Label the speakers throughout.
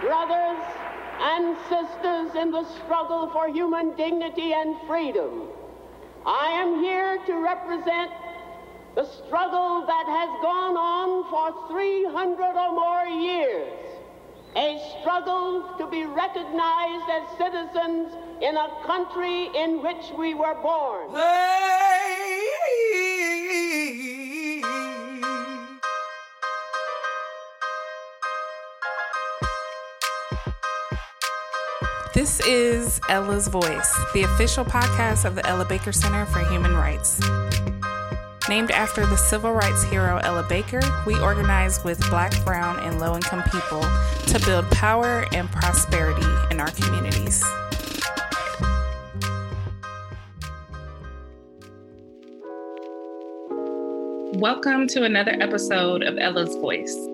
Speaker 1: brothers and sisters in the struggle for human dignity and freedom. I am here to represent the struggle that has gone on for 300 or more years, a struggle to be recognized as citizens in a country in which we were born.
Speaker 2: This is Ella's Voice, the official podcast of the Ella Baker Center for Human Rights. Named after the civil rights hero Ella Baker, we organize with black, brown, and low income people to build power and prosperity in our communities. Welcome to another episode of Ella's Voice.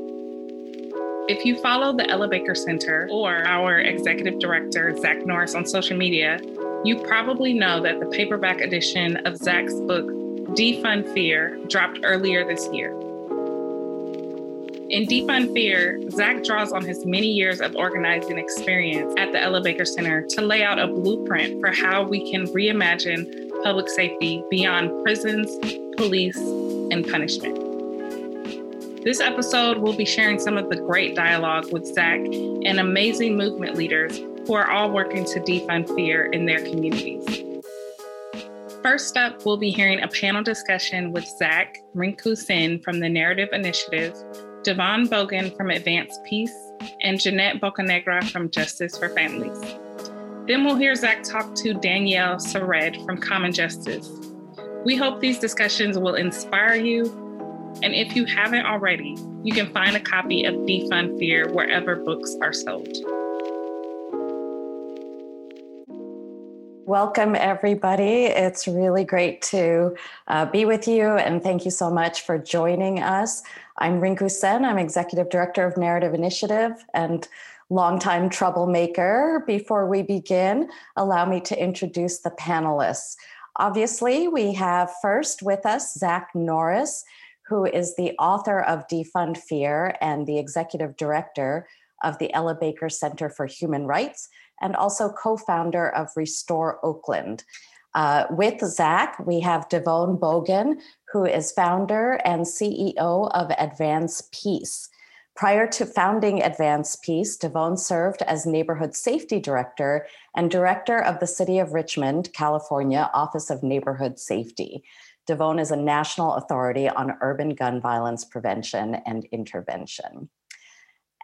Speaker 2: If you follow the Ella Baker Center or our executive director, Zach Norris, on social media, you probably know that the paperback edition of Zach's book, Defund Fear, dropped earlier this year. In Defund Fear, Zach draws on his many years of organizing experience at the Ella Baker Center to lay out a blueprint for how we can reimagine public safety beyond prisons, police, and punishment. This episode, we'll be sharing some of the great dialogue with Zach and amazing movement leaders who are all working to defund fear in their communities. First up, we'll be hearing a panel discussion with Zach Rinku Sen from the Narrative Initiative, DeVone Boggan from Advance Peace, and Jeanette Bocanegra from Justice for Families. Then we'll hear Zach talk to Danielle Sered from Common Justice. We hope these discussions will inspire you and if you haven't already, you can find a copy of Defund Fear wherever books are sold.
Speaker 3: Welcome, everybody. It's really great to uh, be with you, and thank you so much for joining us. I'm Rinku Sen. I'm Executive Director of Narrative Initiative and longtime troublemaker. Before we begin, allow me to introduce the panelists. Obviously, we have first with us Zach Norris who is the author of Defund Fear and the executive director of the Ella Baker Center for Human Rights, and also co founder of Restore Oakland. Uh, with Zach, we have DeVone Boggan, who is founder and CEO of Advance Peace. Prior to founding Advance Peace, DeVone served as Neighborhood Safety Director and Director of the City of Richmond, California Office of Neighborhood Safety. DeVone is a national authority on urban gun violence prevention and intervention.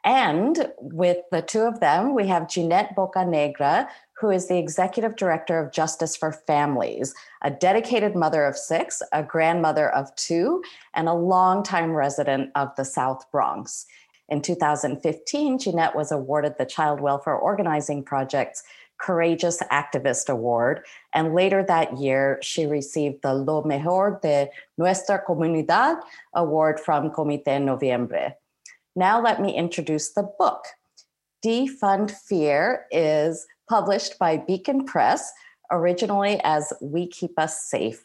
Speaker 3: And with the two of them, we have Jeanette Bocanegra, who is the executive director of Justice for Families, a dedicated mother of six, a grandmother of two, and a longtime resident of the South Bronx. In 2015, Jeanette was awarded the Child Welfare Organizing Project's Courageous Activist Award. And later that year, she received the Lo Mejor de Nuestra Comunidad Award from Comité Noviembre. Now, let me introduce the book. Defund Fear is published by Beacon Press, originally as We Keep Us Safe.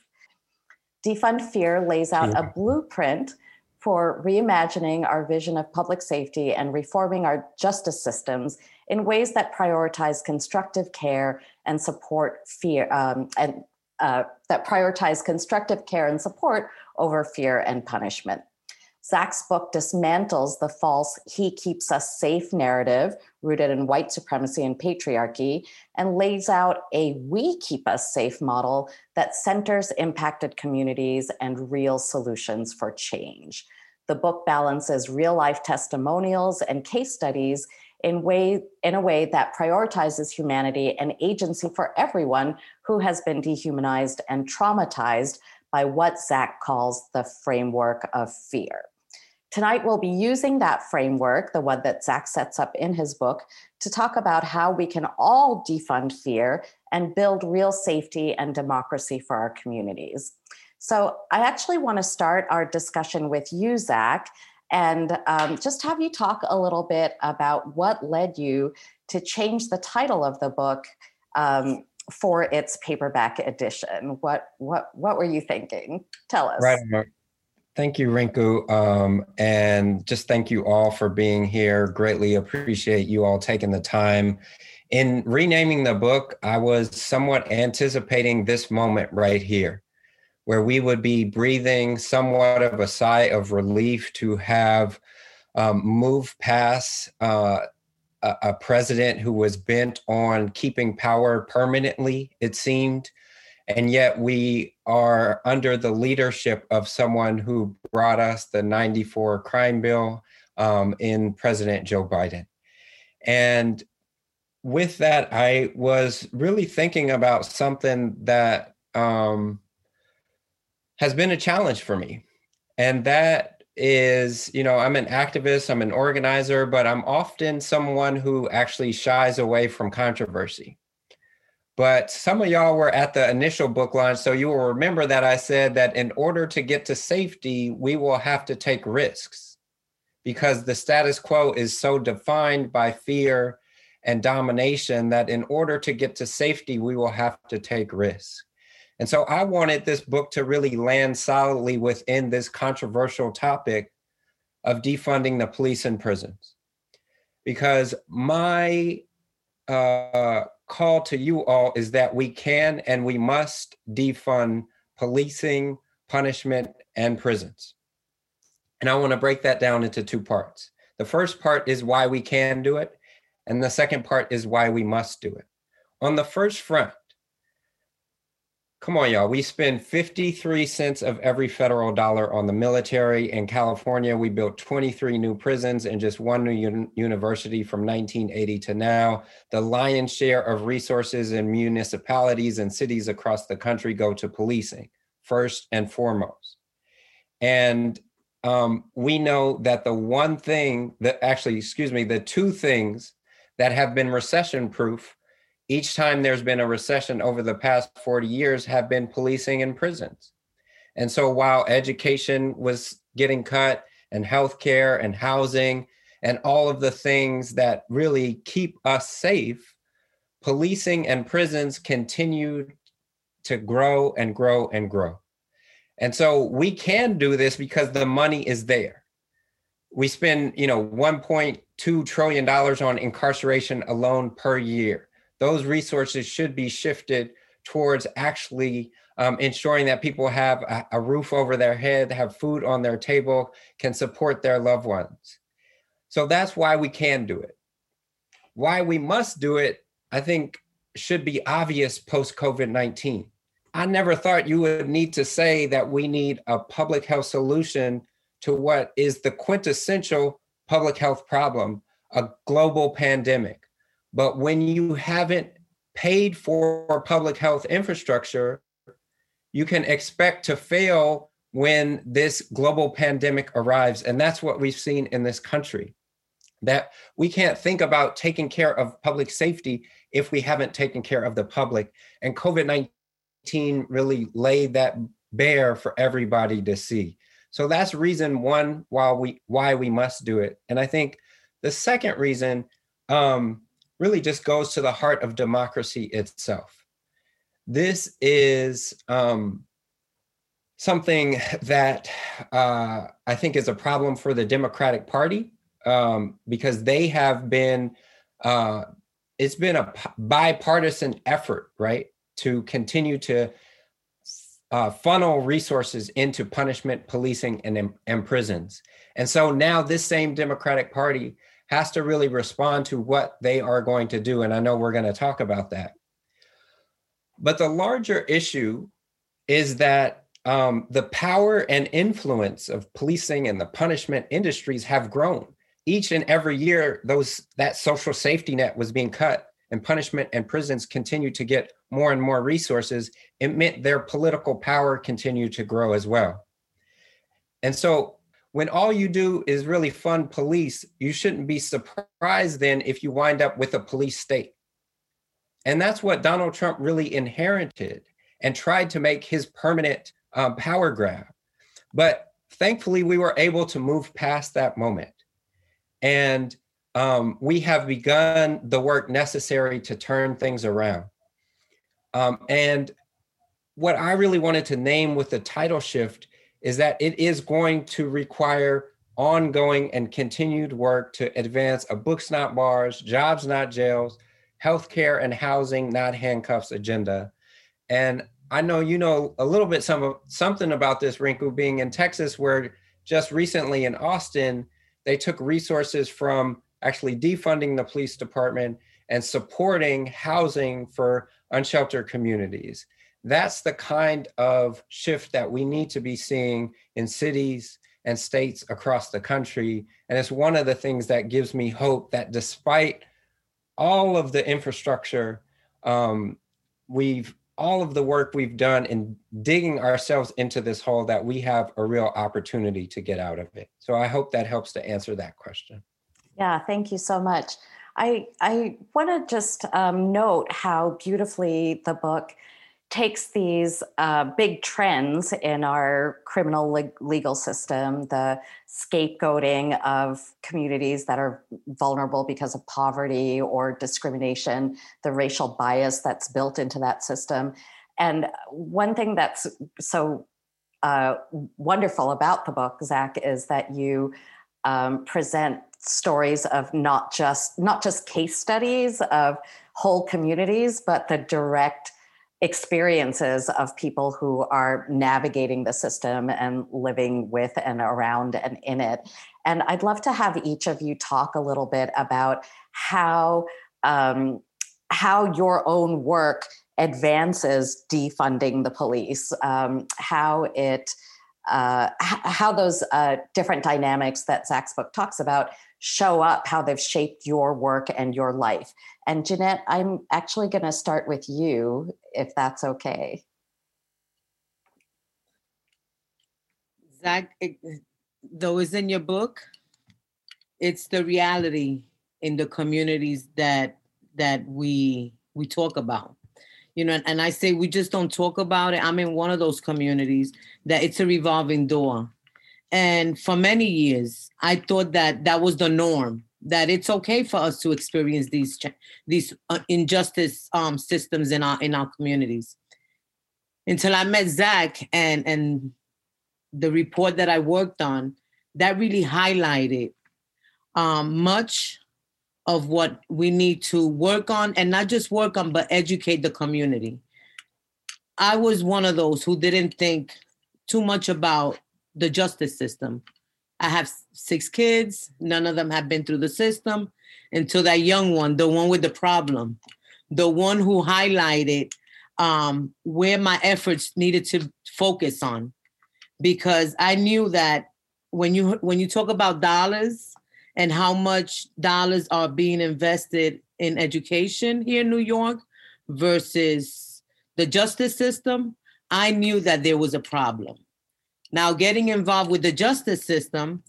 Speaker 3: Defund Fear lays out a blueprint for reimagining our vision of public safety and reforming our justice systems in ways that prioritize constructive care and support fear um, and uh, that prioritize constructive care and support over fear and punishment. Zach's book dismantles the false he keeps us safe narrative rooted in white supremacy and patriarchy and lays out a we keep us safe model that centers impacted communities and real solutions for change. The book balances real life testimonials and case studies in way in a way that prioritizes humanity and agency for everyone who has been dehumanized and traumatized by what Zach calls the framework of fear. Tonight, we'll be using that framework, the one that Zach sets up in his book, to talk about how we can all defund fear and build real safety and democracy for our communities. So, I actually want to start our discussion with you, Zach, and um, just have you talk a little bit about what led you to change the title of the book um, for its paperback edition. What what what were you thinking? Tell us.
Speaker 4: Right. Thank you, Rinku. Um, and just thank you all for being here. Greatly appreciate you all taking the time. In renaming the book, I was somewhat anticipating this moment right here, where we would be breathing somewhat of a sigh of relief to have um, moved past uh, a, a president who was bent on keeping power permanently, it seemed. And yet we are under the leadership of someone who brought us the 94 crime bill um, in President Joe Biden. And with that, I was really thinking about something that um, has been a challenge for me. And that is, you know, I'm an activist, I'm an organizer, but I'm often someone who actually shies away from controversy. But some of y'all were at the initial book launch, so you will remember that I said that in order to get to safety, we will have to take risks because the status quo is so defined by fear and domination that in order to get to safety, we will have to take risks. And so I wanted this book to really land solidly within this controversial topic of defunding the police and prisons. Because my uh, call to you all is that we can and we must defund policing, punishment, and prisons. And I want to break that down into two parts. The first part is why we can do it, and the second part is why we must do it. On the first front, Come on, y'all. We spend 53 cents of every federal dollar on the military. In California, we built 23 new prisons and just one new un- university from 1980 to now. The lion's share of resources in municipalities and cities across the country go to policing, first and foremost. And um, we know that the one thing that actually, excuse me, the two things that have been recession proof each time there's been a recession over the past 40 years have been policing and prisons. And so while education was getting cut and healthcare and housing and all of the things that really keep us safe, policing and prisons continued to grow and grow and grow. And so we can do this because the money is there. We spend, you know, 1.2 trillion dollars on incarceration alone per year those resources should be shifted towards actually um, ensuring that people have a, a, roof over their head, have food on their table, can support their loved ones. So that's why we can do it. Why we must do it, I think, should be obvious post COVID 19. I never thought you would need to say that we need a public health solution to what is the quintessential public health problem a global pandemic. But when you haven't paid for public health infrastructure, you can expect to fail when this global pandemic arrives. And that's what we've seen in this country. That we can't think about taking care of public safety if we haven't taken care of the public. And COVID 19 really laid that bare for everybody to see. So that's reason one why we why we must do it. And I think the second reason um, really just goes to the heart of democracy itself. This is um, something that uh, I think is a problem for the Democratic Party um, because they have been, uh, it's been a bipartisan effort, right, to continue to uh, funnel resources into punishment, policing, and, and prisons. And so now this same Democratic Party has to really respond to what they are going to do. And I know we're going to talk about that. But the larger issue is that um, the power and influence of policing and the punishment industries have grown. Each and every year, those that social safety net was being cut, and punishment and prisons continue to get more and more resources. It meant their political power continued to grow as well. And so when all you do is really fund police, you shouldn't be surprised then if you wind up with a police state. And that's what Donald Trump really inherited and tried to make his permanent um, power grab. But thankfully, we were able to move past that moment. And um, we have begun the work necessary to turn things around. Um, and what I really wanted to name with the title shift is that it is going to require ongoing and continued work to advance a books not bars, jobs not jails, healthcare and housing not handcuffs agenda. And I know you know a little bit some of, something about this, Rinku, being in Texas, where just recently in Austin, they took resources from actually defunding the police department and supporting housing for unsheltered communities. That's the kind of shift that we need to be seeing in cities and states across the country. And it's one of the things that gives me hope that despite all of the infrastructure, um, we've all of the work we've done in digging ourselves into this hole that we have a real opportunity to get out of it. So I hope that helps to answer that question.
Speaker 3: Yeah, thank you so much. I I want to just um, note how beautifully the book takes these uh, big trends in our criminal le- legal system, the scapegoating of communities that are vulnerable because of poverty or discrimination, the racial bias that's built into that system. And one thing that's so uh, wonderful about the book, Zach, is that you um, present stories of not just not just case studies of whole communities, but the direct experiences of people who are navigating the system and living with and around and in it. And I'd love to have each of you talk a little bit about how um, how your own work advances defunding the police, um, how it uh, how those uh, different dynamics that Zach's book talks about show up, how they've shaped your work and your life. And Jeanette, I'm actually going to start with you, if that's okay.
Speaker 5: Zach, eh, it, though it's in your book, it's the reality in the communities that that we we talk about you know and i say we just don't talk about it i'm in one of those communities that it's a revolving door and for many years, I thought that that was the norm, that it's okay for us to experience these these uh, injustice um, systems in our in our communities. Until I met Zach and and the report that I worked on, that really highlighted um, much of what we need to work on, and not just work on, but educate the community. I was one of those who didn't think too much about the justice system. I have six kids. None of them have been through the system until that young one, the one with the problem, the one who highlighted um, where my efforts needed to focus on, because I knew that when you when you talk about dollars and how much dollars are being invested in education here in New York versus the justice system, I knew that there was a problem. Now, getting involved with the justice system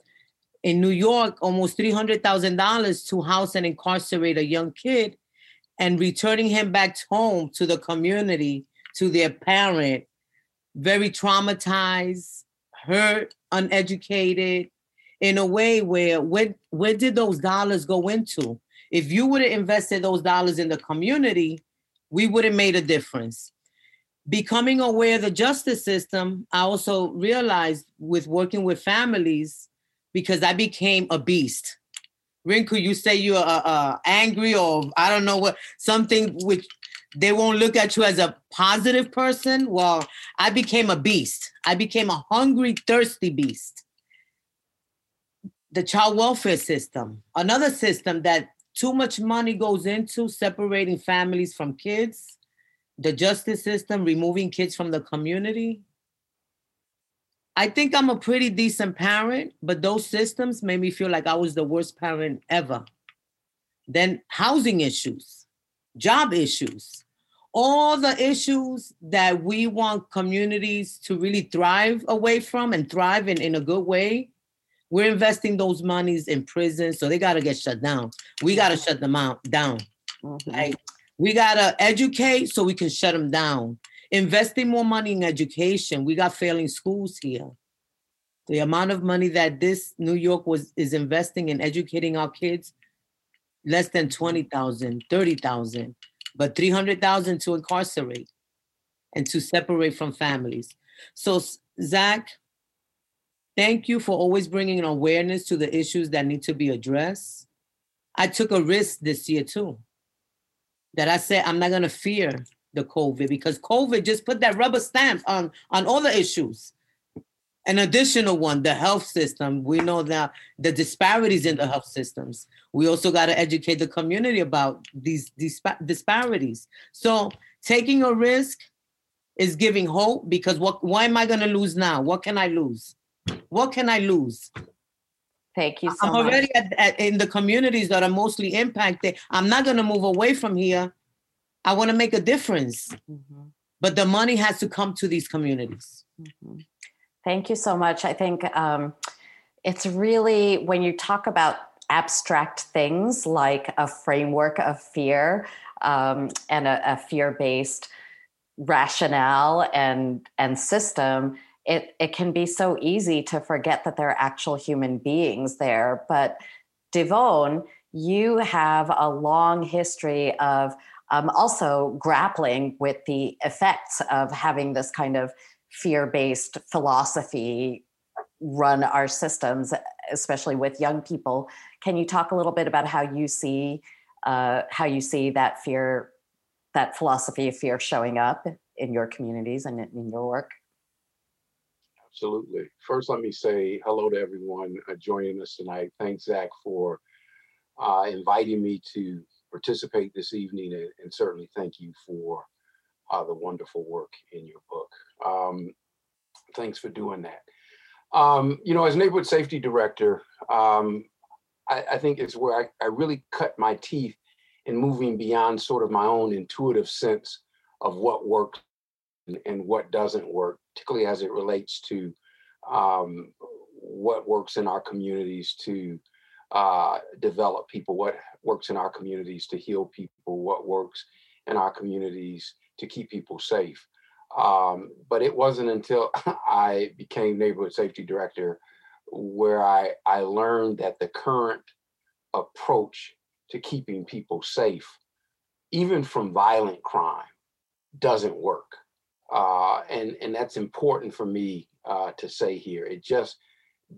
Speaker 5: in New York, almost $300,000 to house and incarcerate a young kid and returning him back home to the community, to their parent, very traumatized, hurt, uneducated, in a way where where, where did those dollars go into? If you would have invested those dollars in the community, we would have made a difference becoming aware of the justice system, I also realized with working with families, because I became a beast. Rinku, you say you're uh, uh, angry or I don't know what, something which they won't look at you as a positive person. Well, I became a beast. I became a hungry, thirsty beast. The child welfare system, another system that too much money goes into separating families from kids the justice system, removing kids from the community. I think I'm a pretty decent parent, but those systems made me feel like I was the worst parent ever. Then housing issues, job issues, all the issues that we want communities to really thrive away from and thrive in, in a good way. We're investing those monies in prisons, so they got to get shut down. We got to shut them out down. Mm-hmm. Like we got to educate so we can shut them down. Investing more money in education. We got failing schools here. The amount of money that this New York was is investing in educating our kids, less than 20,000, 30,000, but 300,000 to incarcerate and to separate from families. So Zach, Thank you for always bringing awareness to the issues that need to be addressed. I took a risk this year too. That I said I'm not going to fear the COVID because COVID just put that rubber stamp on on all the issues. An additional one, the health system. We know that the disparities in the health systems. We also got to educate the community about these, these disparities. So taking a risk is giving hope because what why am I going to lose now? What can I lose? What can I lose?
Speaker 3: Thank you so
Speaker 5: I'm already at, at, in the communities that are mostly impacted. I'm not going to move away from here. I want to make a difference. Mm-hmm. But the money has to come to these communities.
Speaker 3: Mm-hmm. Thank you so much. I think um, it's really when you talk about abstract things like a framework of fear um, and a, a fear based rationale and and system it, it can be so easy to forget that there are actual human beings there. But Devone, you have a long history of um, also grappling with the effects of having this kind of fear based philosophy run our systems, especially with young people. Can you talk a little bit about how you see uh, how you see that fear, that philosophy of fear showing up in your communities and in your work?
Speaker 6: Absolutely. First, let me say hello to everyone uh, joining us tonight. Thanks, Zach, for uh, inviting me to participate this evening, and, and certainly thank you for uh, the wonderful work in your book. Um, thanks for doing that. Um, you know, as neighborhood safety director, um, I, I, think it's where I, I really cut my teeth in moving beyond sort of my own intuitive sense of what works and, and what doesn't work particularly as it relates to um, what works in our communities to uh, develop people, what works in our communities to heal people, what works in our communities to keep people safe. Um, but it wasn't until I became neighborhood safety director where I, I learned that the current approach to keeping people safe, even from violent crime, doesn't work. Uh, and, and that's important for me uh, to say here. It just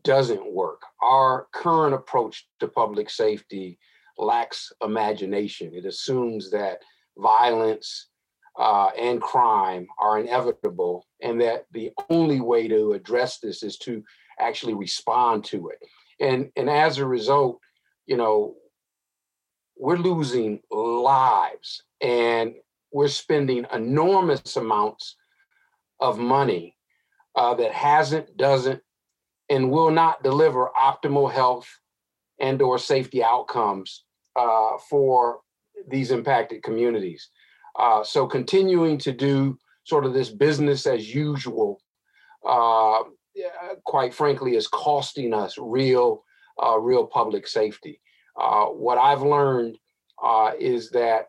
Speaker 6: doesn't work. Our current approach to public safety lacks imagination. It assumes that violence uh, and crime are inevitable and that the only way to address this is to actually respond to it. And, and as a result, you know, we're losing lives and we're spending enormous amounts of money uh, that hasn't, doesn't, and will not deliver optimal health and or safety outcomes uh, for these impacted communities. Uh, so continuing to do sort of this business as usual, uh, quite frankly, is costing us real, uh, real public safety. Uh, what I've learned is that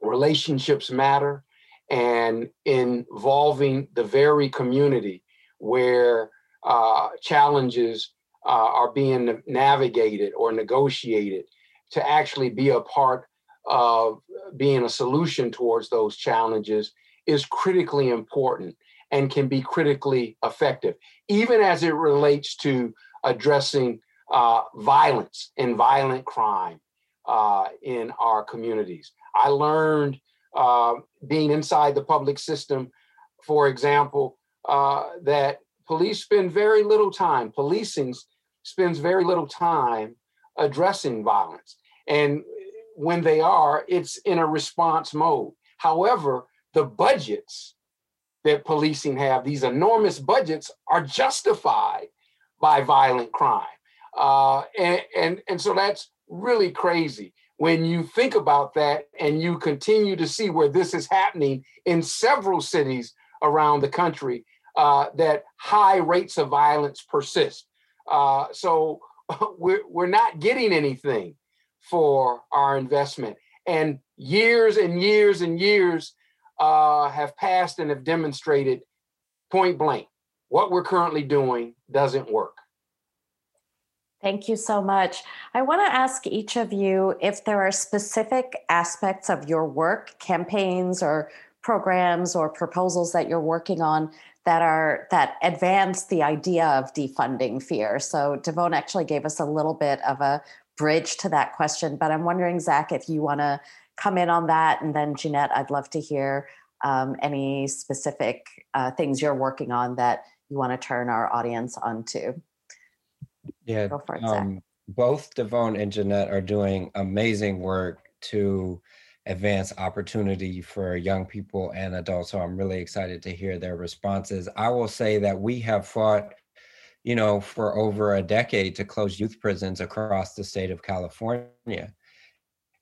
Speaker 6: relationships matter and involving the very community where uh, challenges uh, are being navigated or negotiated to actually be a part of being a solution towards those challenges is critically important and can be critically effective, even as it relates to addressing uh, violence and violent crime uh, in our communities. I learned uh, being inside the public system, for example, uh, that police spend very little time, policing spends very little time addressing violence. And when they are, it's in a response mode. However, the budgets that policing have, these enormous budgets, are justified by violent crime. Uh, and, and, and so that's really crazy when you think about that and you continue to see where this is happening in several cities around the country, uh, that high rates of violence persist. Uh, so we're, we're not getting anything for our investment. And years and years and years uh, have passed and have demonstrated point blank what we're currently doing doesn't work.
Speaker 3: Thank you so much. I want to ask each of you if there are specific aspects of your work, campaigns or programs or proposals that you're working on that are that advance the idea of defunding fear. So Devone actually gave us a little bit of a bridge to that question, but I'm wondering, Zach, if you want to come in on that, and then Jeanette, I'd love to hear um, any specific uh, things you're working on that you want to turn our audience onto.
Speaker 4: Yeah, Go for it, um, both Devone and Jeanette are doing amazing work to advance opportunity for young people and adults. So I'm really excited to hear their responses. I will say that we have fought, you know, for over a decade to close youth prisons across the state of California.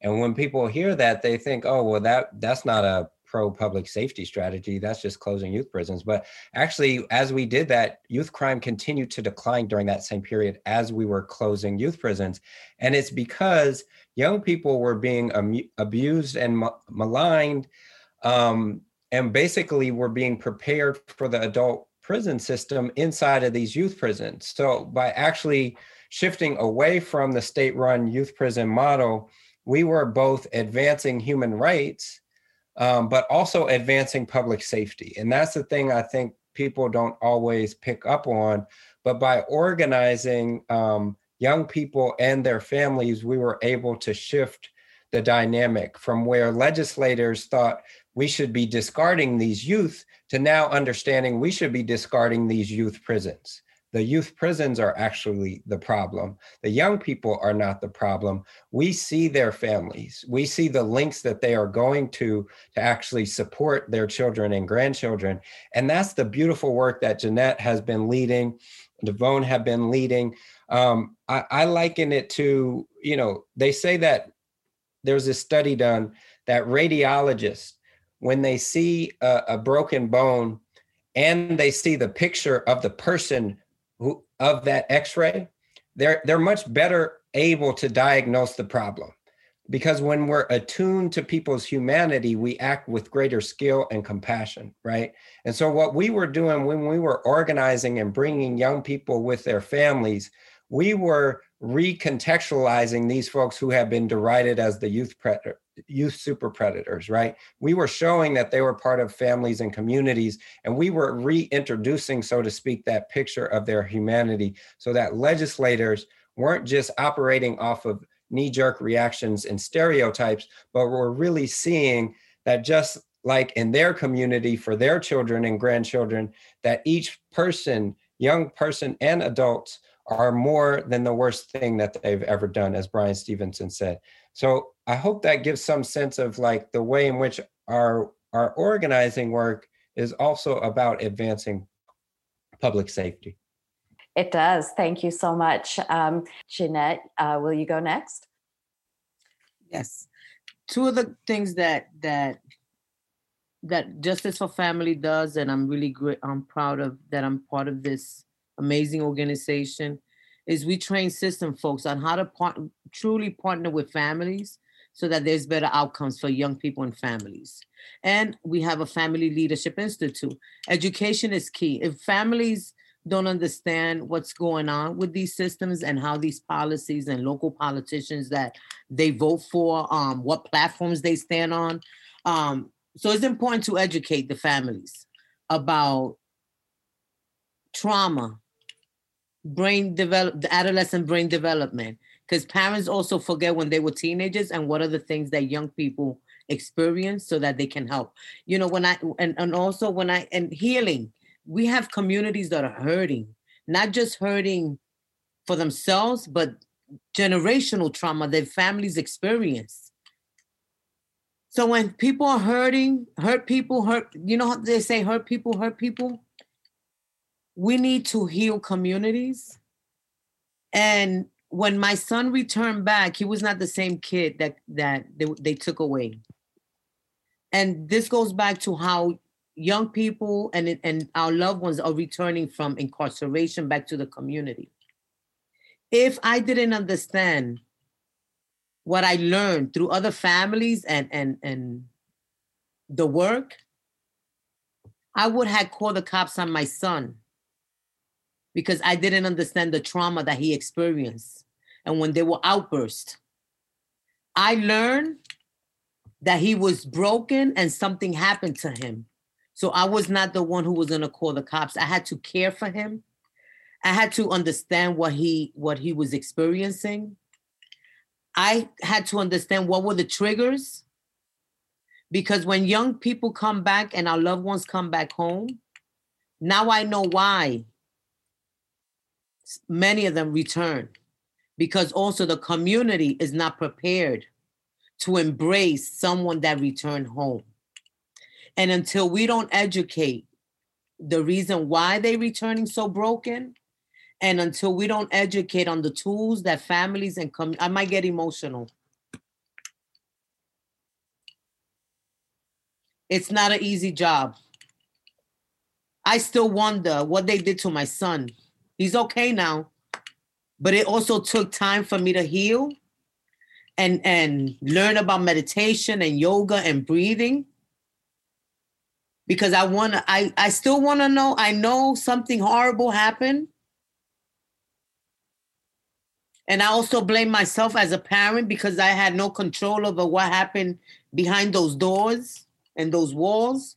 Speaker 4: And when people hear that, they think, oh, well, that that's not a pro public safety strategy. That's just closing youth prisons. But actually, as we did that, youth crime continued to decline during that same period as we were closing youth prisons. And it's because young people were being abused and maligned um, and basically were being prepared for the adult prison system inside of these youth prisons. So by actually shifting away from the state run youth prison model, we were both advancing human rights um, but also advancing public safety. And that's the thing I think people don't always pick up on. But by organizing um, young people and their families, we were able to shift the dynamic from where legislators thought we should be discarding these youth to now understanding we should be discarding these youth prisons the youth prisons are actually the problem. The young people are not the problem. We see their families. We see the links that they are going to to actually support their children and grandchildren. And that's the beautiful work that Jeanette has been leading, Devone have been leading. Um, I, I liken it to, you know, they say that there's a study done that radiologists, when they see a, a broken bone and they see the picture of the person who, of that x-ray they're they're much better able to diagnose the problem. Because when we're attuned to people's humanity we act with greater skill and compassion right? And so what we were doing when we were organizing and bringing young people with their families we were recontextualizing these folks who have been derided as the youth predator, youth super predators, right? We were showing that they were part of families and communities, and we were reintroducing, so to speak, that picture of their humanity so that legislators weren't just operating off of knee jerk reactions and stereotypes, but were really seeing that just like in their community for their children and grandchildren, that each person, young person and adults, are more than the worst thing that they've ever done, as Bryan Stevenson said. So I hope that gives some sense of like the way in which our our organizing work is also about advancing public safety.
Speaker 3: It does. Thank you so much. Um, Jeanette, uh, will you go next?
Speaker 5: Yes. Two of the things that that that Justice for Family does, and I'm really great. I'm proud of that. I'm part of this amazing organization is we train system folks on how to part, truly partner with families so that there's better outcomes for young people and families. And we have a Family Leadership Institute. Education is key. If families don't understand what's going on with these systems and how these policies and local politicians that they vote for, um, what platforms they stand on. Um, so it's important to educate the families about trauma, brain develop the adolescent brain development. Because parents also forget when they were teenagers and what are the things that young people experience so that they can help. You know when i and, and also when i and healing. We have communities that are hurting not just hurting for themselves but generational trauma their families experience. So when people are hurting hurt people hurt you know how they say hurt people hurt people we need to heal communities. And when my son returned back, he was not the same kid that that they, they took away. And this goes back to how young people and and our loved ones are returning from incarceration back to the community. If I didn't understand what I learned through other families and and and the work, I would have called the cops on my son because I didn't understand the trauma that he experienced. And when they were outbursts, I learned that he was broken and something happened to him. So I was not the one who was gonna call the cops. I had to care for him. I had to understand what he what he was experiencing. I had to understand what were the triggers. Because when young people come back and our loved ones come back home, now I know why many of them return. Because also the community is not prepared to embrace someone that returned home. And until we don't educate the reason why they returning so broken, and until we don't educate on the tools that families and com- I might get emotional. It's not an easy job. I still wonder what they did to my son. He's okay now, but it also took time for me to heal and and learn about meditation and yoga and breathing. Because I want to I I still want to know I know something horrible happened. And I also blame myself as a parent because I had no control over what happened behind those doors and those walls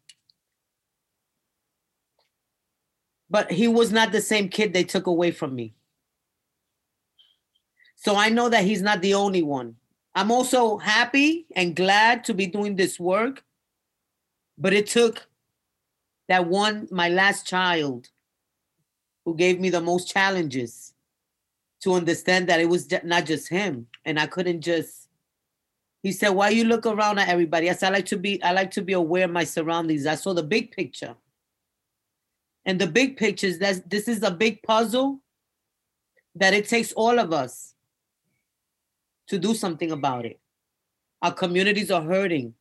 Speaker 5: but he was not the same kid they took away from me so I know that he's not the only one I'm also happy and glad to be doing this work but it took that one, my last child, who gave me the most challenges to understand that it was not just him. And I couldn't just, he said, why you look around at everybody? I said, I like to be, I like to be aware of my surroundings. I saw the big picture. And the big picture is that this is a big puzzle that it takes all of us to do something about it. Our communities are hurting.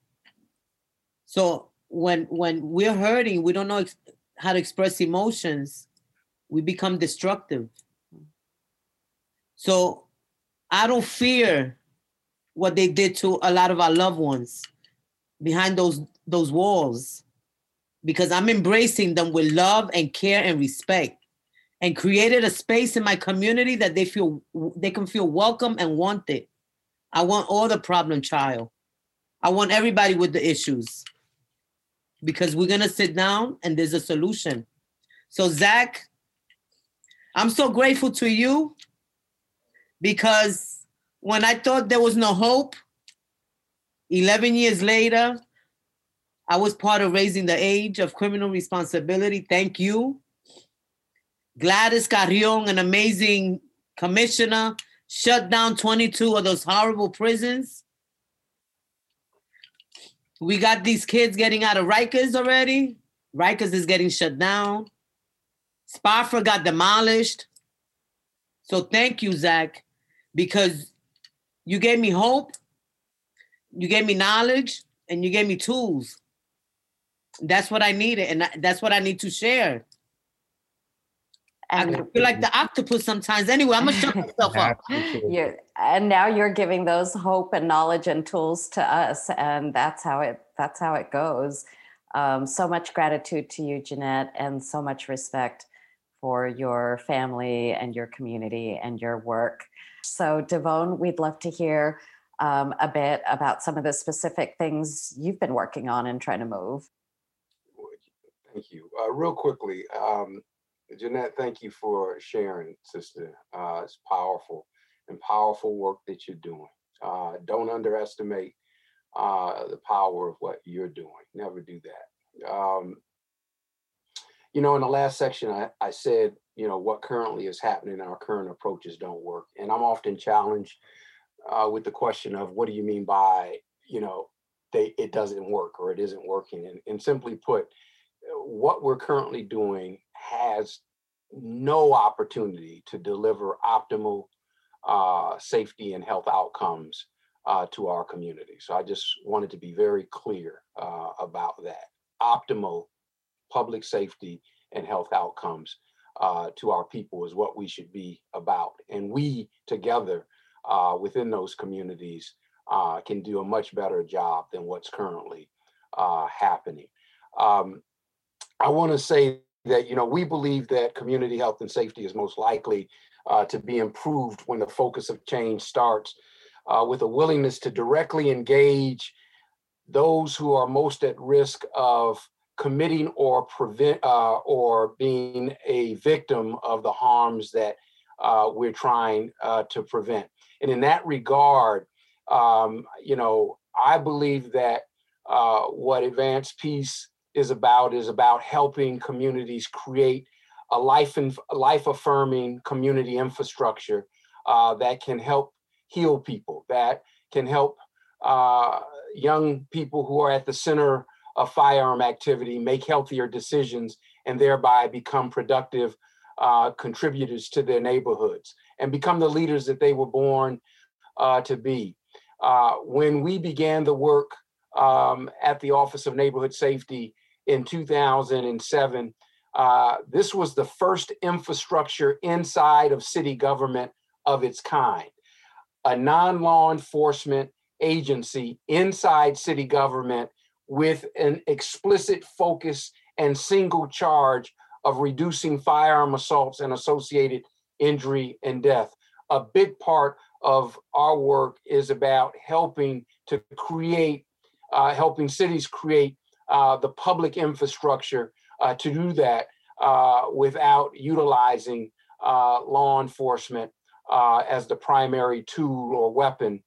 Speaker 5: So when when we're hurting, we don't know ex- how to express emotions. We become destructive. So I don't fear what they did to a lot of our loved ones behind those those walls because I'm embracing them with love and care and respect and created a space in my community that they feel they can feel welcome and wanted. I want all the problem child. I want everybody with the issues because we're gonna sit down and there's a solution. So Zach, I'm so grateful to you because when I thought there was no hope, 11 years later, I was part of raising the age of criminal responsibility. Thank you. Gladys Carrion, an amazing commissioner, shut down 22 of those horrible prisons. We got these kids getting out of Rikers already. Rikers is getting shut down. Spofford got demolished. So thank you, Zach, because you gave me hope, you gave me knowledge, and you gave me tools. That's what I needed, and that's what I need to share. And I feel like the octopus sometimes. Anyway, I'm gonna shut myself up.
Speaker 3: you and now you're giving those hope and knowledge and tools to us, and that's how it that's how it goes. Um, so much gratitude to you, Jeanette, and so much respect for your family and your community and your work. So, Devone, we'd love to hear um, a bit about some of the specific things you've been working on and trying to move.
Speaker 6: Thank you. Uh, real quickly, um, Jeanette, thank you for sharing, sister. Uh, it's powerful and powerful work that you're doing. Uh, don't underestimate uh, the power of what you're doing. Never do that. Um, you know, in the last section, I, I said, you know, what currently is happening, our current approaches don't work. And I'm often challenged uh, with the question of what do you mean by, you know, they, it doesn't work or it isn't working. And, and simply put, what we're currently doing has no opportunity to deliver optimal uh, safety and health outcomes uh, to our community. So I just wanted to be very clear uh, about that. Optimal public safety and health outcomes uh, to our people is what we should be about. And we together uh, within those communities uh, can do a much better job than what's currently happening. Um, I want to say that you know we believe that community health and safety is most likely uh, to be improved when the focus of change starts uh, with a willingness to directly engage those who are most at risk of committing or prevent uh, or being a victim of the harms that uh, we're trying uh, to prevent. And in that regard, um, you know, I believe that uh, what Advance Peace is about is about helping communities create a life and life affirming community infrastructure uh, that can help heal people, that can help uh, young people who are at the center of firearm activity make healthier decisions and thereby become productive uh, contributors to their neighborhoods and become the leaders that they were born uh, to be. Uh, when we began the work um, at the Office of Neighborhood Safety in 2007, uh, this was the first infrastructure inside of city government of its kind. A non law enforcement agency inside city government with an explicit focus and single charge of reducing firearm assaults and associated injury and death. A big part of our work is about helping to create, uh, helping cities create uh, the public infrastructure uh, to do that uh, without utilizing uh, law enforcement as the primary tool or weapon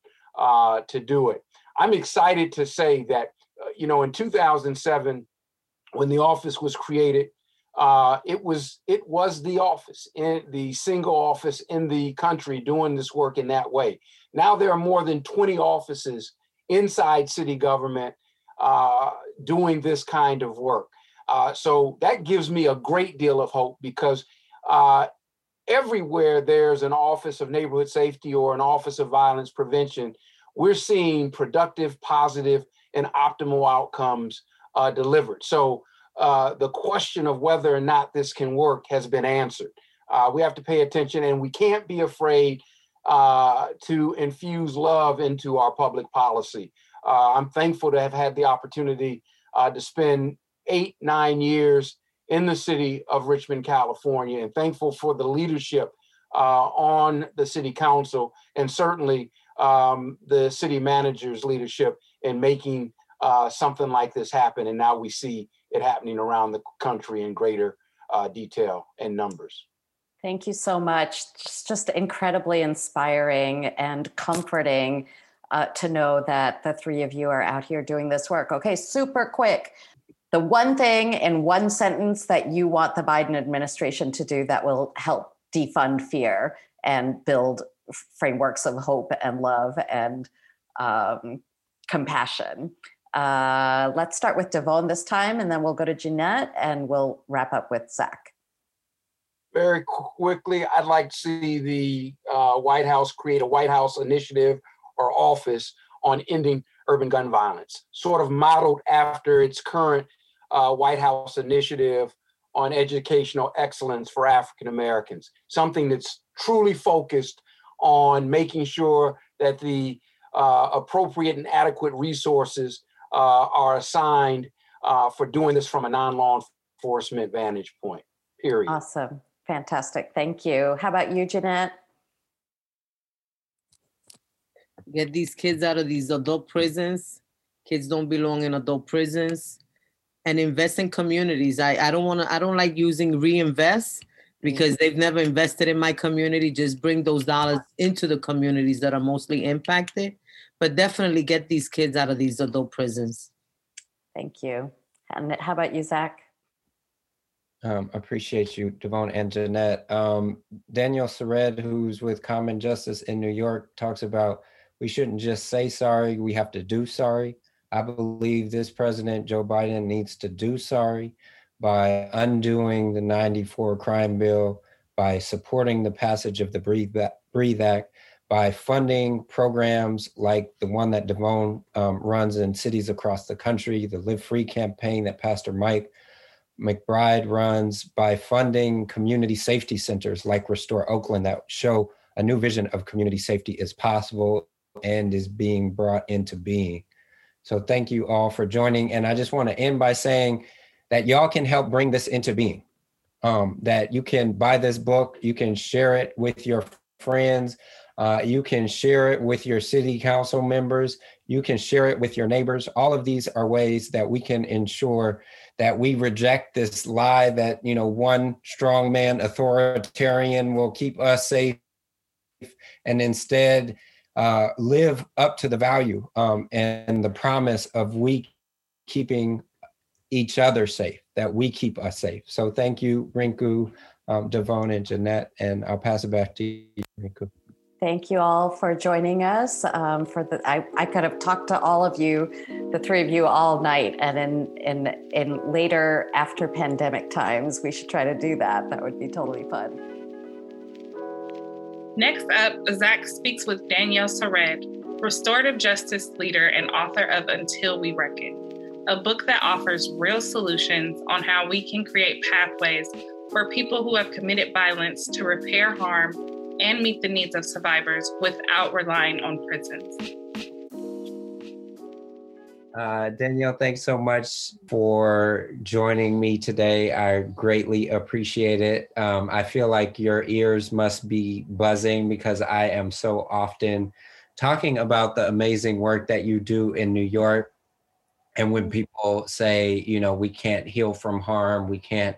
Speaker 6: to do it. I'm excited to say that, you know, in 2007, when the office was created, uh, it was it was the office in the single office in the country doing this work in that way. Now there are more than 20 offices inside city government uh, doing this kind of work. Uh, so that gives me a great deal of hope because uh, everywhere there's an office of neighborhood safety or an office of violence prevention, we're seeing productive, positive, and optimal outcomes uh, delivered. So uh, the question of whether or not this can work has been answered. We have to pay attention and we can't be afraid to infuse love into our public policy. Uh, I'm thankful to have had the opportunity uh, to spend eight, nine years in the city of Richmond, California, and thankful for the leadership on the city council and certainly um, the city manager's leadership in making something like this happen. And now we see it happening around the country in greater uh, detail and numbers.
Speaker 3: Thank you so much. It's just incredibly inspiring and comforting uh, to know that the three of you are out here doing this work. Okay, super quick. The one thing in one sentence that you want the Biden administration to do that will help defund fear and build frameworks of hope and love and um, compassion. Uh, let's start with DeVone this time, and then we'll go to Jeanette, and we'll wrap up with Zach.
Speaker 6: Very quickly, I'd like to see the uh, White House create a White House initiative or office on ending urban gun violence, sort of modeled after its current uh, White House initiative on educational excellence for African Americans, something that's truly focused on making sure that the uh, appropriate and adequate resources uh, are assigned uh, for doing this from a non-law enforcement vantage point. Period.
Speaker 3: Awesome, fantastic. Thank you. How about you, Jeanette?
Speaker 5: Get these kids out of these adult prisons. Kids don't belong in adult prisons, and invest in communities. I I don't want to. I don't like using reinvest because they've never invested in my community. Just bring those dollars into the communities that are mostly impacted but definitely get these kids out of these adult prisons.
Speaker 3: Thank you. And how about you, Zach?
Speaker 4: Um, appreciate you, DeVone and Jeanette. Um, Danielle Sered, who's with Common Justice in New York, talks about we shouldn't just say sorry, we have to do sorry. I believe this president, Joe Biden, needs to do sorry by undoing the 94 crime bill, by supporting the passage of the Breathe, Breathe Act, by funding programs like the one that DeVone um, runs in cities across the country, the Live Free campaign that Pastor Mike McBride runs, by funding community safety centers like Restore Oakland that show a new vision of community safety is possible and is being brought into being. So thank you all for joining. And I just want to end by saying that y'all can help bring this into being. Um, that you can buy this book, you can share it with your friends Uh, you can share it with your city council members. You can share it with your neighbors. All of these are ways that we can ensure that we reject this lie that you know one strongman authoritarian will keep us safe, and instead uh, live up to the value um, and the promise of we keeping each other safe, that we keep us safe. So thank you, Rinku, um, DeVone, and Jeanette, and I'll pass it back to you, Rinku.
Speaker 3: Thank you all for joining us. Um, for the, I, I could have talked to all of you, the three of you, all night, and in in in later after pandemic times, we should try to do that. That would be totally fun.
Speaker 2: Next up, Zach speaks with Danielle Sered, restorative justice leader and author of Until We Reckon, a book that offers real solutions on how we can create pathways for people who have committed violence to repair harm and meet the needs of survivors without relying on prisons.
Speaker 4: Uh, Danielle, thanks so much for joining me today. I greatly appreciate it. Um, I feel like your ears must be buzzing because I am so often talking about the amazing work that you do in New York. And when people say, you know, we can't heal from harm, we can't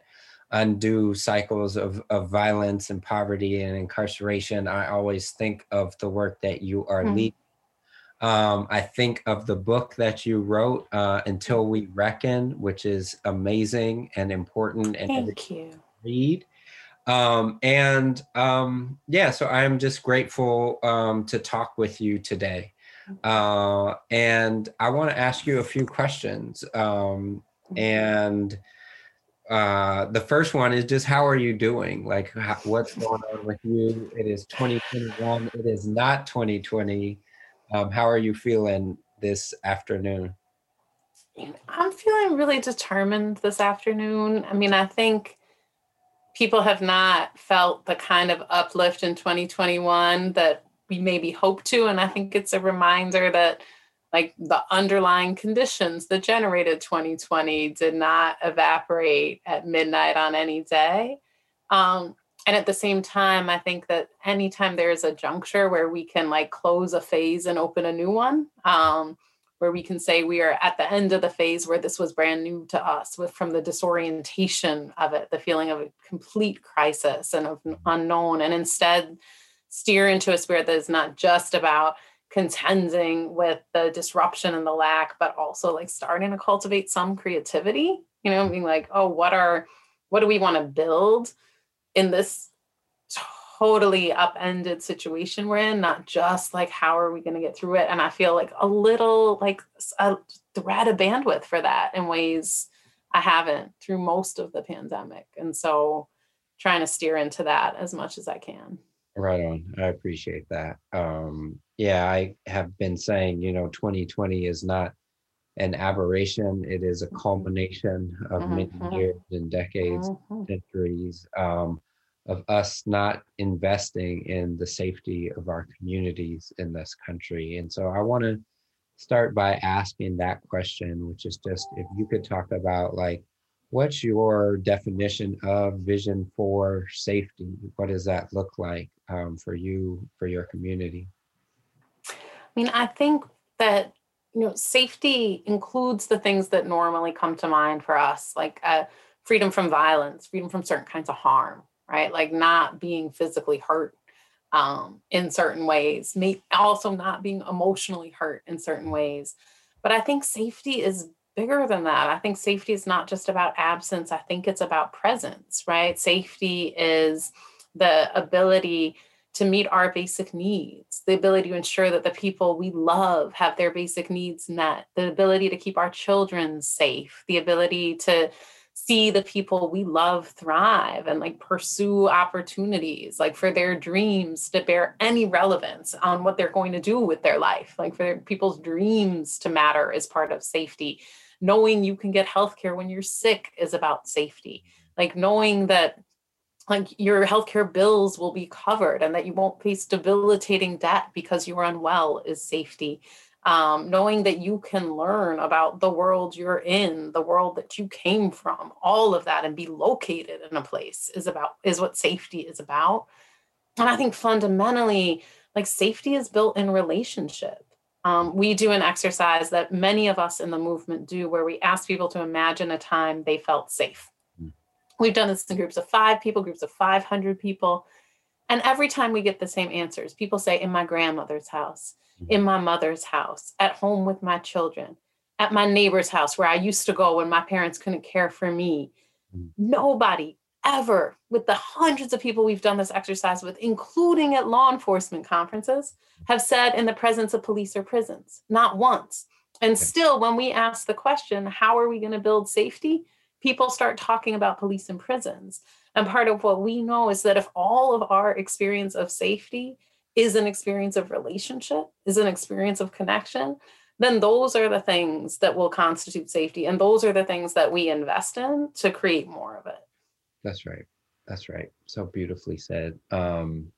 Speaker 4: undo cycles of, of violence and poverty and incarceration, I always think of the work that you are mm-hmm. leading um, I think of the book that you wrote, uh, Until We Reckon, which is amazing and important and
Speaker 3: Thank you.
Speaker 4: read. Um, and um, yeah, so I'm just grateful um, to talk with you today. Uh, and I want to ask you a few questions. Um, and uh, the first one is just how are you doing? Like, how, what's going on with you? It is 2021, it is not 2020 um, how are you feeling this afternoon?
Speaker 7: I'm feeling really determined this afternoon. I mean, I think people have not felt the kind of uplift in 2021 that we maybe hope to. And I think it's a reminder that, like, the underlying conditions that generated 2020 did not evaporate at midnight on any day. Um, and at the same time i think that anytime there's a juncture where we can like close a phase and open a new one um, where we can say we are at the end of the phase where this was brand new to us with from the disorientation of it the feeling of a complete crisis and of unknown and instead steer into a spirit that is not just about contending with the disruption and the lack but also like starting to cultivate some creativity. You know being like oh what are what do we want to build in this totally upended situation we're in, not just like how are we going to get through it. And I feel like a little like a thread of bandwidth for that in ways I haven't through most of the pandemic. And so trying to steer into that as much as I can.
Speaker 4: Right on. I appreciate that. Um, yeah, I have been saying, you know, 2020 is not an aberration. It is a culmination of mm-hmm. many years and decades, mm-hmm. centuries um, of us not investing in the safety of our communities in this country. And so I want to start by asking that question, which is just if you could talk about like, what's your definition of vision for safety? What does that look like um, for you, for your community?
Speaker 7: I mean, I think that you know safety includes the things that normally come to mind for us like uh, freedom from violence freedom from certain kinds of harm right? Like not being physically hurt um, in certain ways may also not being emotionally hurt in certain ways. But i think safety is bigger than that. I think safety is not just about absence i think it's about presence right? Safety is the ability to meet our basic needs, the ability to ensure that the people we love have their basic needs met, the ability to keep our children safe, the ability to see the people we love thrive and like pursue opportunities like for their dreams to bear any relevance on what they're going to do with their life. Like for people's dreams to matter as part of safety. Knowing you can get health care when you're sick is about safety. Like knowing that like your healthcare bills will be covered and that you won't face debilitating debt because you're unwell is safety. Um, knowing that you can learn about the world you're in, the world that you came from, all of that, and be located in a place is about is what safety is about. And I think fundamentally, like safety is built in relationship. Um, we do an exercise that many of us in the movement do where we ask people to imagine a time they felt safe. We've done this in groups of five people, groups of 500 people. And every time we get the same answers, people say, in my grandmother's house, in my mother's house, at home with my children, at my neighbor's house where I used to go when my parents couldn't care for me. Mm. Nobody ever, with the hundreds of people we've done this exercise with, including at law enforcement conferences, have said in the presence of police or prisons, not once. And still, when we ask the question, how are we going to build safety? People start talking about police and prisons. And part of what we know is that if all of our experience of safety is an experience of relationship, is an experience of connection, then those are the things that will constitute safety. And those are the things that we invest in to create more of it.
Speaker 4: That's right. That's right. So beautifully said. Um,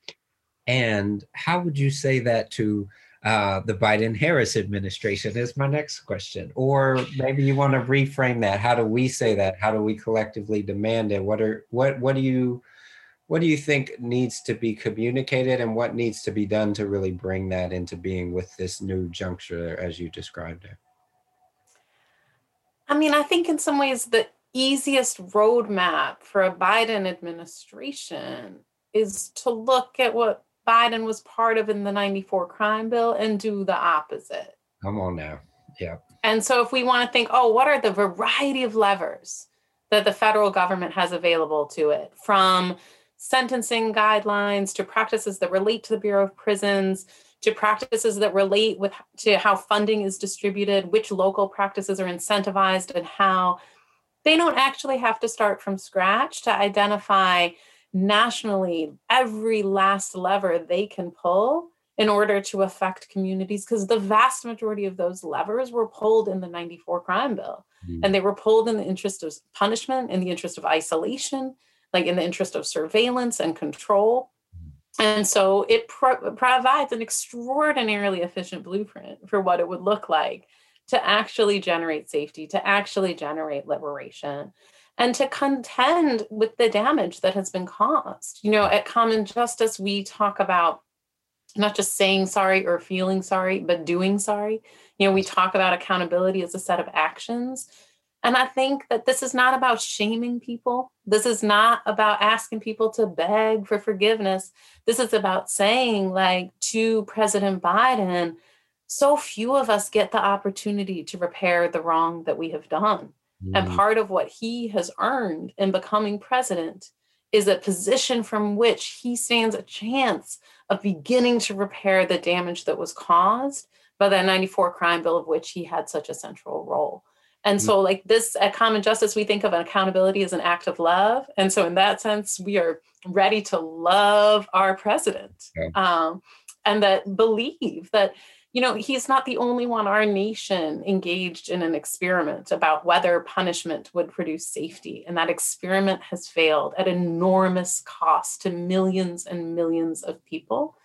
Speaker 4: and how would you say that to uh, the Biden Harris administration? Is my next question. Or maybe you want to reframe that. How do we say that? How do we collectively demand it? What are what what do you what do you think needs to be communicated and what needs to be done to really bring that into being with this new juncture as you described it?
Speaker 7: I mean, I think in some ways the easiest roadmap for a Biden administration is to look at what Biden was part of in the 94 crime bill and do the opposite.
Speaker 4: Come on now. Yeah.
Speaker 7: And so if we want to think, oh, what are the variety of levers that the federal government has available to it from sentencing guidelines to practices that relate to the Bureau of Prisons to practices that relate with to how funding is distributed, which local practices are incentivized and how they don't actually have to start from scratch to identify nationally every last lever they can pull in order to affect communities because the vast majority of those levers were pulled in the 94 crime bill mm. and they were pulled in the interest of punishment in the interest of isolation like in the interest of surveillance and control and so it pro- provides an extraordinarily efficient blueprint for what it would look like to actually generate safety, to actually generate liberation, and to contend with the damage that has been caused. You know, at Common Justice, we talk about not just saying sorry or feeling sorry, but doing sorry. You know, we talk about accountability as a set of actions. And I think that this is not about shaming people. This is not about asking people to beg for forgiveness. This is about saying, like, to President Biden, so few of us get the opportunity to repair the wrong that we have done. Mm. And part of what he has earned in becoming president is a position from which he stands a chance of beginning to repair the damage that was caused by that 94 crime bill of which he had such a central role. And mm. so, like this at Common Justice, we think of accountability as an act of love. And so, in that sense, we are ready to love our president yeah. um, and that believe that you know, he's not the only one. Our nation engaged in an experiment about whether punishment would produce safety. And that experiment has failed at enormous cost to millions and millions of people.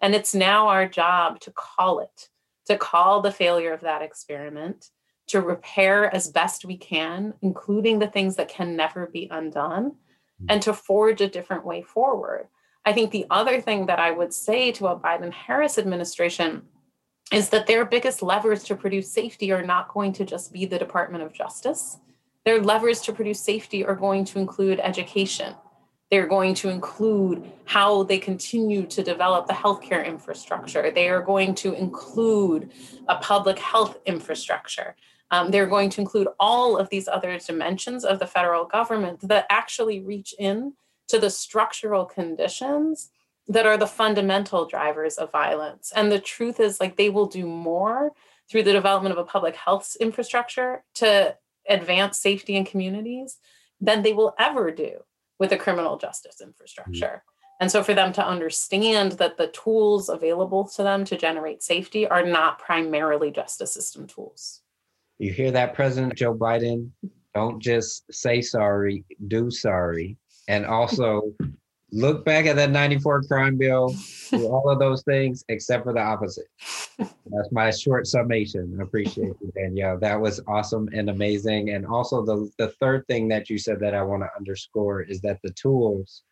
Speaker 7: And it's now our job to call it, to call the failure of that experiment, to repair as best we can, including the things that can never be undone, hmm. and to forge a different way forward. I think the other thing that I would say to a Biden Harris administration is that their biggest levers to produce safety are not going to just be the Department of Justice. Their levers to produce safety are going to include education. They're going to include how they continue to develop the healthcare infrastructure. They are going to include a public health infrastructure. Um, they're going to include all of these other dimensions of the federal government that actually reach in to the structural conditions that are the fundamental drivers of violence. And the truth is, like, they will do more through the development of a public health infrastructure to advance safety in communities than they will ever do with a criminal justice infrastructure. Mm-hmm. And so, for them to understand that the tools available to them to generate safety are not primarily justice system tools.
Speaker 4: You hear that, President Joe Biden? Don't just say sorry, do sorry. And also look back at that 94 crime bill, do all of those things except for the opposite. That's my short summation. I appreciate you, Danielle. That was awesome and amazing. And also the, the third thing that you said that I want to underscore is that the tools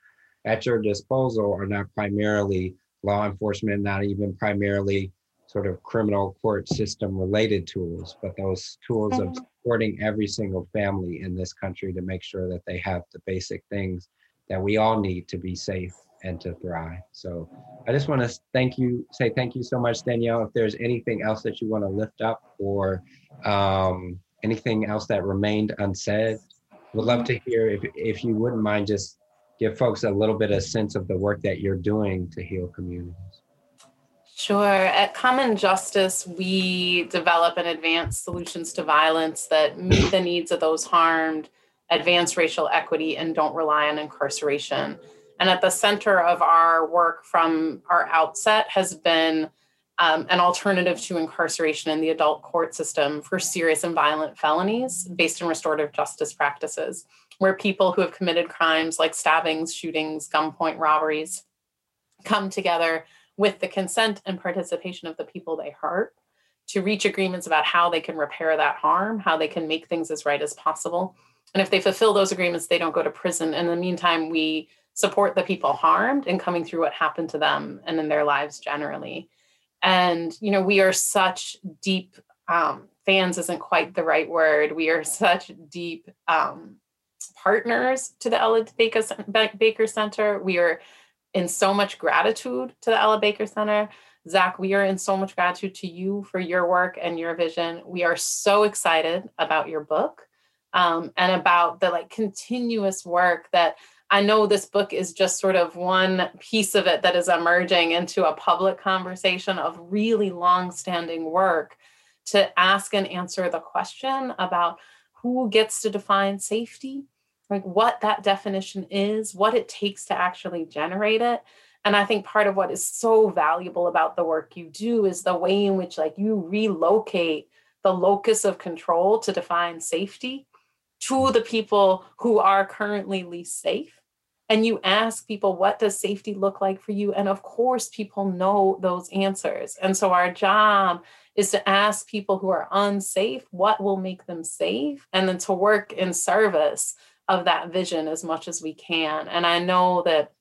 Speaker 4: at your disposal are not primarily law enforcement, not even primarily sort of criminal court system related tools, but those tools mm-hmm. of supporting every single family in this country to make sure that they have the basic things that we all need to be safe and to thrive. So I just want to thank you, say thank you so much, Danielle. If there's anything else that you want to lift up or um, anything else that remained unsaid, would love to hear if, if you wouldn't mind just give folks a little bit of sense of the work that you're doing to heal communities.
Speaker 7: Sure. At Common Justice, we develop and advance solutions to violence that meet the needs of those harmed, advance racial equity, and don't rely on incarceration. And at the center of our work from our outset has been um, an alternative to incarceration in the adult court system for serious and violent felonies based in restorative justice practices, where people who have committed crimes like stabbings, shootings, gunpoint robberies come together with the consent and participation of the people they hurt to reach agreements about how they can repair that harm, how they can make things as right as possible. And if they fulfill those agreements, they don't go to prison. In the meantime, we support the people harmed in coming through what happened to them and in their lives generally. And, you know, we are such deep um, fans, isn't quite the right word. We are such deep um, partners to the Ella Baker Center. We are in so much gratitude to the Ella Baker Center. Zach, we are in so much gratitude to you for your work and your vision. We are so excited about your book um, and about the like continuous work that I know this book is just sort of one piece of it that is emerging into a public conversation of really long-standing work to ask and answer the question about who gets to define safety, like what that definition is, what it takes to actually generate it. And I think part of what is so valuable about the work you do is the way in which like you relocate the locus of control to define safety to the people who are currently least safe. And you ask people what does safety look like for you? And of course people know those answers. And so our job is to ask people who are unsafe what will make them safe? And then to work in service of that vision as much as we can. And i know that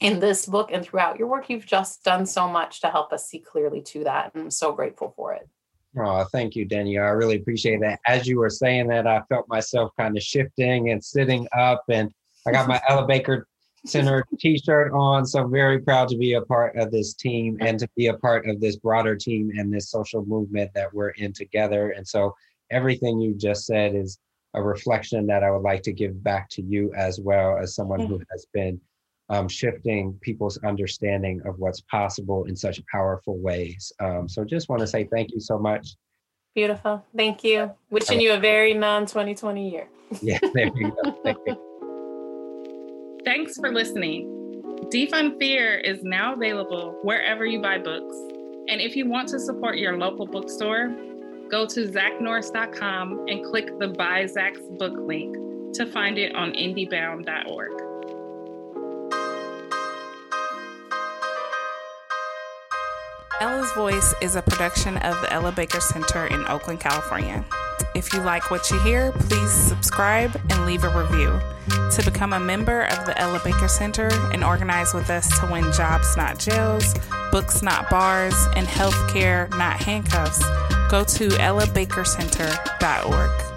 Speaker 7: in this book and throughout your work you've just done so much to help us see clearly to that. And i'm so grateful for it
Speaker 4: Oh, thank you, Danielle. I really appreciate that. As you were saying that, I felt myself kind of shifting and sitting up, and I got my Ella Baker Center t-shirt on. So I'm very proud to be a part of this team and to be a part of this broader team and this social movement that we're in together. And so everything you just said is a reflection that I would like to give back to you as well as someone who mm-hmm. has been um, shifting people's understanding of what's possible in such powerful ways. Um, so just want to say thank you so much.
Speaker 7: Beautiful. Thank you. Wishing you a very non 2020 year.
Speaker 4: yeah, there you go. Thank you.
Speaker 2: Thanks for listening. Defund Fear is now available wherever you buy books. And if you want to support your local bookstore, go to zachnorris.com and click the Buy Zach's Book link to find it on indiebound.org. Ella's Voice is a production of the Ella Baker Center in Oakland, California. If you like what you hear, please subscribe and leave a review. To become a member of the Ella Baker Center and organize with us to win jobs, not jails, books, not bars, and health care, not handcuffs, go to ellabakercenter.org.